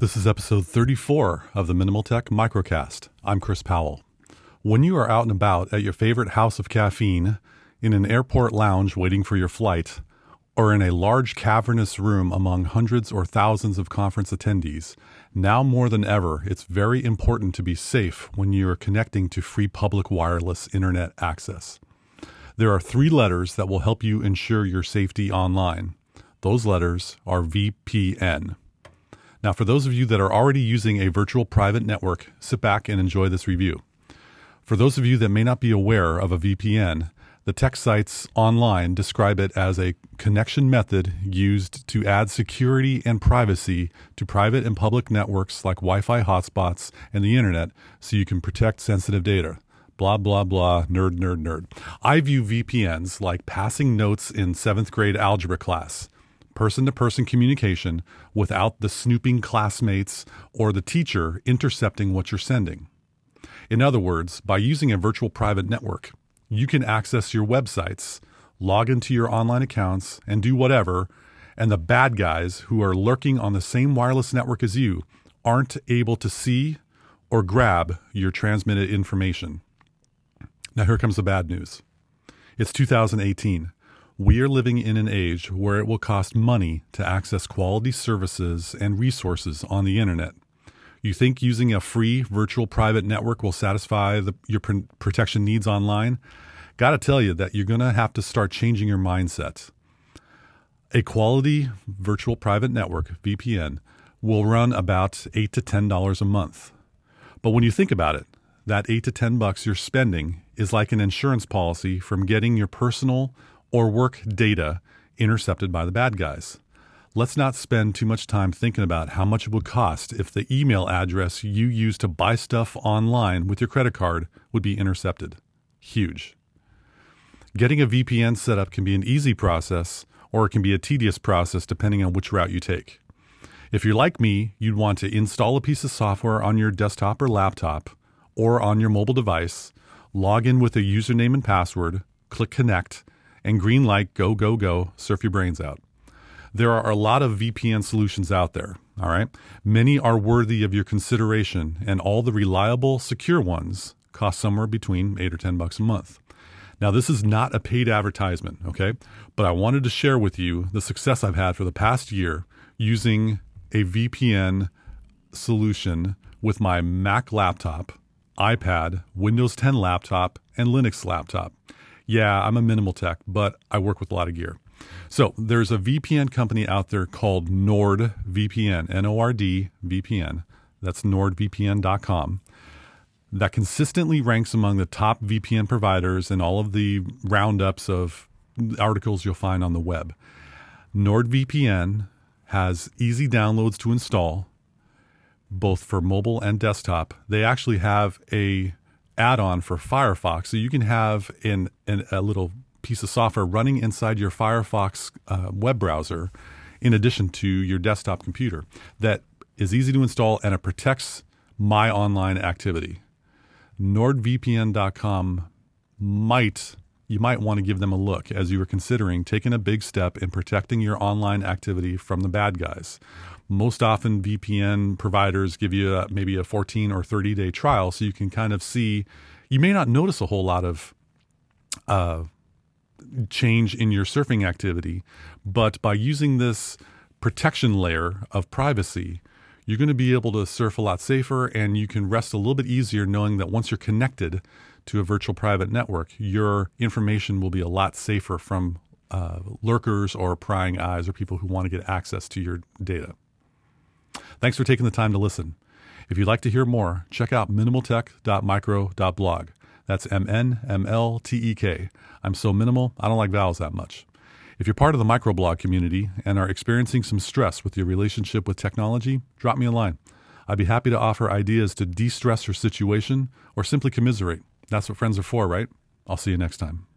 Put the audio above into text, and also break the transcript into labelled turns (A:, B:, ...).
A: This is episode 34 of the Minimal Tech Microcast. I'm Chris Powell. When you are out and about at your favorite house of caffeine, in an airport lounge waiting for your flight, or in a large cavernous room among hundreds or thousands of conference attendees, now more than ever, it's very important to be safe when you are connecting to free public wireless internet access. There are three letters that will help you ensure your safety online. Those letters are VPN. Now, for those of you that are already using a virtual private network, sit back and enjoy this review. For those of you that may not be aware of a VPN, the tech sites online describe it as a connection method used to add security and privacy to private and public networks like Wi Fi hotspots and the internet so you can protect sensitive data. Blah, blah, blah, nerd, nerd, nerd. I view VPNs like passing notes in seventh grade algebra class person to person communication without the snooping classmates or the teacher intercepting what you're sending. In other words, by using a virtual private network, you can access your websites, log into your online accounts, and do whatever, and the bad guys who are lurking on the same wireless network as you aren't able to see or grab your transmitted information. Now, here comes the bad news. It's 2018. We are living in an age where it will cost money to access quality services and resources on the internet. You think using a free virtual private network will satisfy the, your pr- protection needs online? Got to tell you that you're going to have to start changing your mindset. A quality virtual private network, VPN, will run about 8 to $10 a month. But when you think about it, that 8 to 10 bucks you're spending is like an insurance policy from getting your personal or work data intercepted by the bad guys. Let's not spend too much time thinking about how much it would cost if the email address you use to buy stuff online with your credit card would be intercepted. Huge. Getting a VPN set up can be an easy process or it can be a tedious process depending on which route you take. If you're like me, you'd want to install a piece of software on your desktop or laptop or on your mobile device, log in with a username and password, click connect, and green light, go, go, go, surf your brains out. There are a lot of VPN solutions out there, all right? Many are worthy of your consideration, and all the reliable, secure ones cost somewhere between 8 or 10 bucks a month. Now, this is not a paid advertisement, okay? But I wanted to share with you the success I've had for the past year using a VPN solution with my Mac laptop, iPad, Windows 10 laptop, and Linux laptop yeah, I'm a minimal tech, but I work with a lot of gear. So there's a VPN company out there called NordVPN, N O R D VPN. That's nordvpn.com. That consistently ranks among the top VPN providers in all of the roundups of articles you'll find on the web. NordVPN has easy downloads to install, both for mobile and desktop. They actually have a add-on for Firefox, so you can have in, a little piece of software running inside your Firefox uh, web browser, in addition to your desktop computer, that is easy to install and it protects my online activity. NordVPN.com might you might want to give them a look as you are considering taking a big step in protecting your online activity from the bad guys. Most often, VPN providers give you a, maybe a 14 or 30 day trial so you can kind of see. You may not notice a whole lot of uh, change in your surfing activity, but by using this protection layer of privacy, you're going to be able to surf a lot safer and you can rest a little bit easier knowing that once you're connected to a virtual private network, your information will be a lot safer from uh, lurkers or prying eyes or people who want to get access to your data. Thanks for taking the time to listen. If you'd like to hear more, check out minimaltek.micro.blog. That's M N M L T E K. I'm so minimal, I don't like vowels that much. If you're part of the microblog community and are experiencing some stress with your relationship with technology, drop me a line. I'd be happy to offer ideas to de stress your situation or simply commiserate. That's what friends are for, right? I'll see you next time.